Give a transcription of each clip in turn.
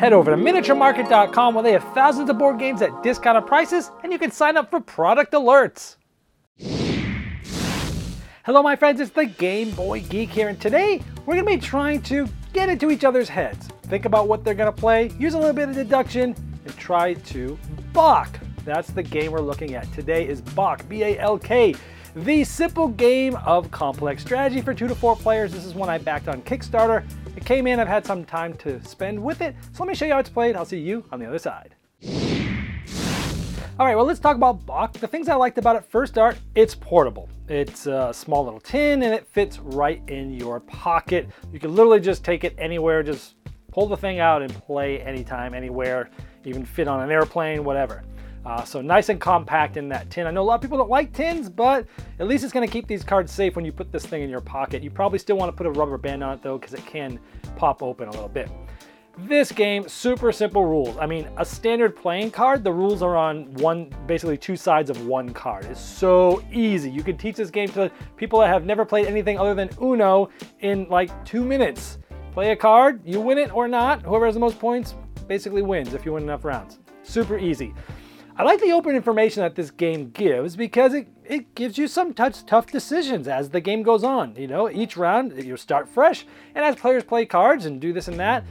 Head over to miniaturemarket.com where they have thousands of board games at discounted prices and you can sign up for product alerts. Hello, my friends, it's the Game Boy Geek here, and today we're going to be trying to get into each other's heads. Think about what they're going to play, use a little bit of deduction, and try to balk. That's the game we're looking at. Today is Balk, B A L K, the simple game of complex strategy for two to four players. This is one I backed on Kickstarter. It came in, I've had some time to spend with it, so let me show you how it's played. I'll see you on the other side. All right, well, let's talk about Balk. The things I liked about it first are it's portable. It's a small little tin and it fits right in your pocket. You can literally just take it anywhere, just pull the thing out and play anytime, anywhere, even fit on an airplane, whatever. Uh, so nice and compact in that tin. I know a lot of people don't like tins, but at least it's going to keep these cards safe when you put this thing in your pocket. You probably still want to put a rubber band on it though, because it can pop open a little bit. This game, super simple rules. I mean, a standard playing card, the rules are on one, basically two sides of one card. It's so easy. You can teach this game to people that have never played anything other than Uno in like two minutes. Play a card, you win it or not. Whoever has the most points basically wins if you win enough rounds. Super easy. I like the open information that this game gives because it, it gives you some touch, tough decisions as the game goes on. You know, each round you start fresh, and as players play cards and do this and that,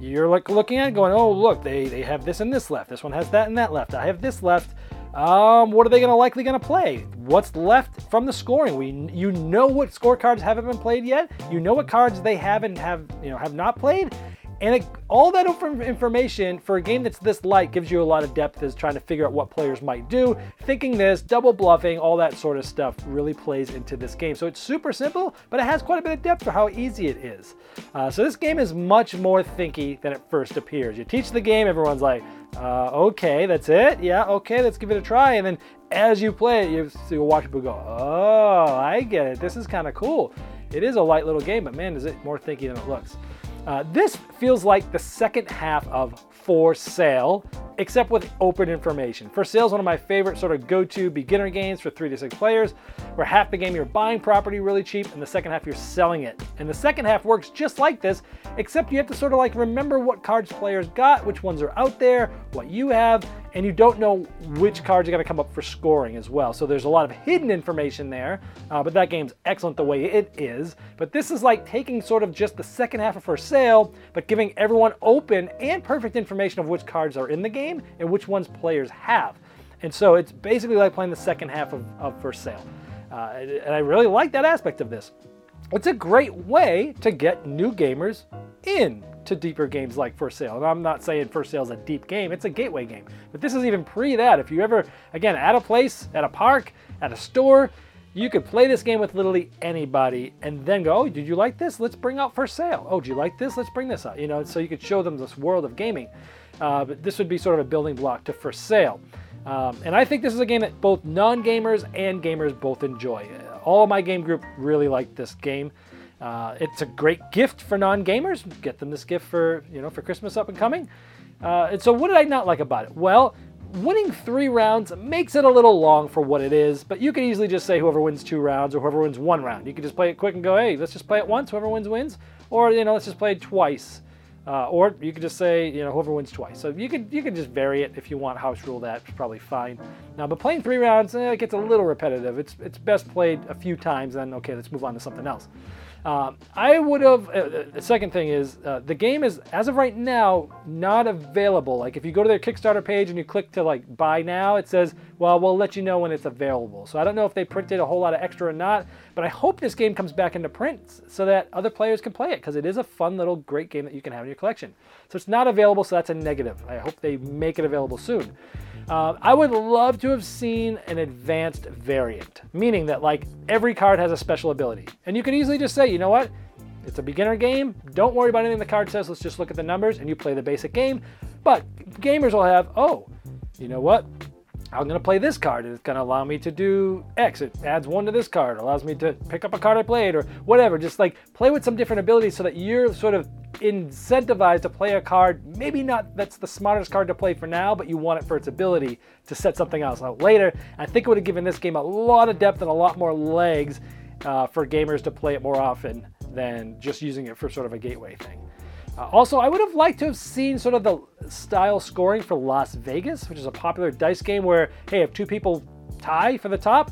you're like looking at it going, oh, look, they, they have this and this left. This one has that and that left. I have this left. Um, what are they to likely going to play? What's left from the scoring? We, you know what scorecards haven't been played yet. You know what cards they haven't have, you know, have not played, and it, all that information for a game that's this light gives you a lot of depth as trying to figure out what players might do. Thinking this, double bluffing, all that sort of stuff really plays into this game. So it's super simple, but it has quite a bit of depth for how easy it is. Uh, so this game is much more thinky than it first appears. You teach the game, everyone's like, uh, okay, that's it? Yeah, okay, let's give it a try. And then as you play it, you, you'll watch people go, oh, I get it. This is kind of cool. It is a light little game, but man, is it more thinky than it looks. Uh, this feels like the second half of For Sale, except with open information. For Sale is one of my favorite sort of go-to beginner games for three to six players, where half the game you're buying property really cheap, and the second half you're selling it. And the second half works just like this, except you have to sort of like remember what cards players got, which ones are out there, what you have, and you don't know which cards are going to come up for scoring as well. So there's a lot of hidden information there, uh, but that game's excellent the way it is. But this is like taking sort of just the second half of For Sale, but giving everyone open and perfect information of which cards are in the game and which ones players have. And so it's basically like playing the second half of, of For Sale. Uh, and I really like that aspect of this. It's a great way to get new gamers in to deeper games like For Sale. And I'm not saying For Sale is a deep game, it's a gateway game. But this is even pre that. If you ever, again, at a place, at a park, at a store, you could play this game with literally anybody and then go, oh, did you like this? Let's bring out For Sale. Oh, do you like this? Let's bring this out. You know, so you could show them this world of gaming. Uh, but this would be sort of a building block to For Sale. Um, and I think this is a game that both non-gamers and gamers both enjoy. All my game group really liked this game. Uh, it's a great gift for non-gamers. Get them this gift for you know for Christmas up and coming. Uh, and so, what did I not like about it? Well, winning three rounds makes it a little long for what it is. But you could easily just say whoever wins two rounds or whoever wins one round. You could just play it quick and go, hey, let's just play it once. Whoever wins wins, or you know, let's just play it twice. Uh, or you could just say, you know, whoever wins twice. So you could you could just vary it if you want house rule that. It's probably fine. Now, but playing three rounds, eh, it gets a little repetitive. It's it's best played a few times, then okay, let's move on to something else. Um, I would have. Uh, uh, the second thing is uh, the game is as of right now not available. Like if you go to their Kickstarter page and you click to like buy now, it says, well, we'll let you know when it's available. So I don't know if they printed a whole lot of extra or not, but I hope this game comes back into print so that other players can play it because it is a fun little great game that you can have in your collection. So it's not available, so that's a negative. I hope they make it available soon. Uh, I would love to have seen an advanced variant, meaning that like every card has a special ability. And you could easily just say, you know what? It's a beginner game. Don't worry about anything the card says. Let's just look at the numbers and you play the basic game. But gamers will have, oh, you know what? I'm going to play this card and it's going to allow me to do X. It adds one to this card, allows me to pick up a card I played or whatever. Just like play with some different abilities so that you're sort of incentivized to play a card, maybe not that's the smartest card to play for now, but you want it for its ability to set something else out later. I think it would have given this game a lot of depth and a lot more legs uh, for gamers to play it more often than just using it for sort of a gateway thing. Uh, also, I would have liked to have seen sort of the style scoring for Las Vegas, which is a popular dice game where, hey, if two people tie for the top,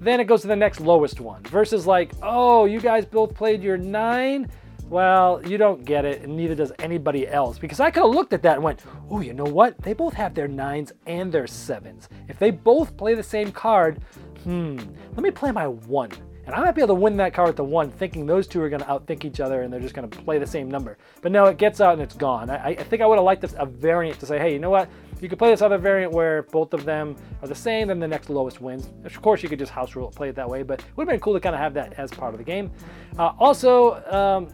then it goes to the next lowest one. Versus like, oh, you guys both played your nine. Well, you don't get it, and neither does anybody else. Because I could have looked at that and went, oh, you know what? They both have their nines and their sevens. If they both play the same card, hmm, let me play my one. And I might be able to win that card with the one, thinking those two are going to outthink each other and they're just going to play the same number. But no, it gets out and it's gone. I, I think I would have liked a variant to say, hey, you know what? You could play this other variant where both of them are the same, then the next lowest wins. Of course, you could just house rule it, play it that way, but it would have been cool to kind of have that as part of the game. Uh, also, um,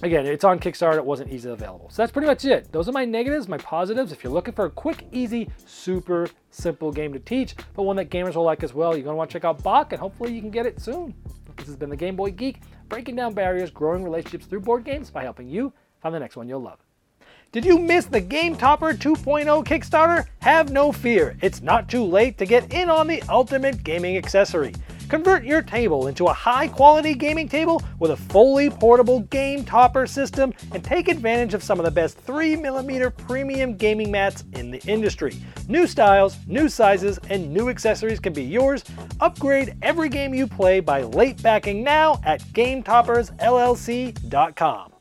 Again, it's on Kickstarter. It wasn't easily available. So that's pretty much it. Those are my negatives, my positives. If you're looking for a quick, easy, super simple game to teach, but one that gamers will like as well, you're going to want to check out Balk, and hopefully you can get it soon. This has been the Game Boy Geek, breaking down barriers, growing relationships through board games by helping you find the next one you'll love. Did you miss the Game Topper 2.0 Kickstarter? Have no fear. It's not too late to get in on the ultimate gaming accessory. Convert your table into a high quality gaming table with a fully portable game topper system and take advantage of some of the best 3mm premium gaming mats in the industry. New styles, new sizes, and new accessories can be yours. Upgrade every game you play by late backing now at GameToppersLLC.com.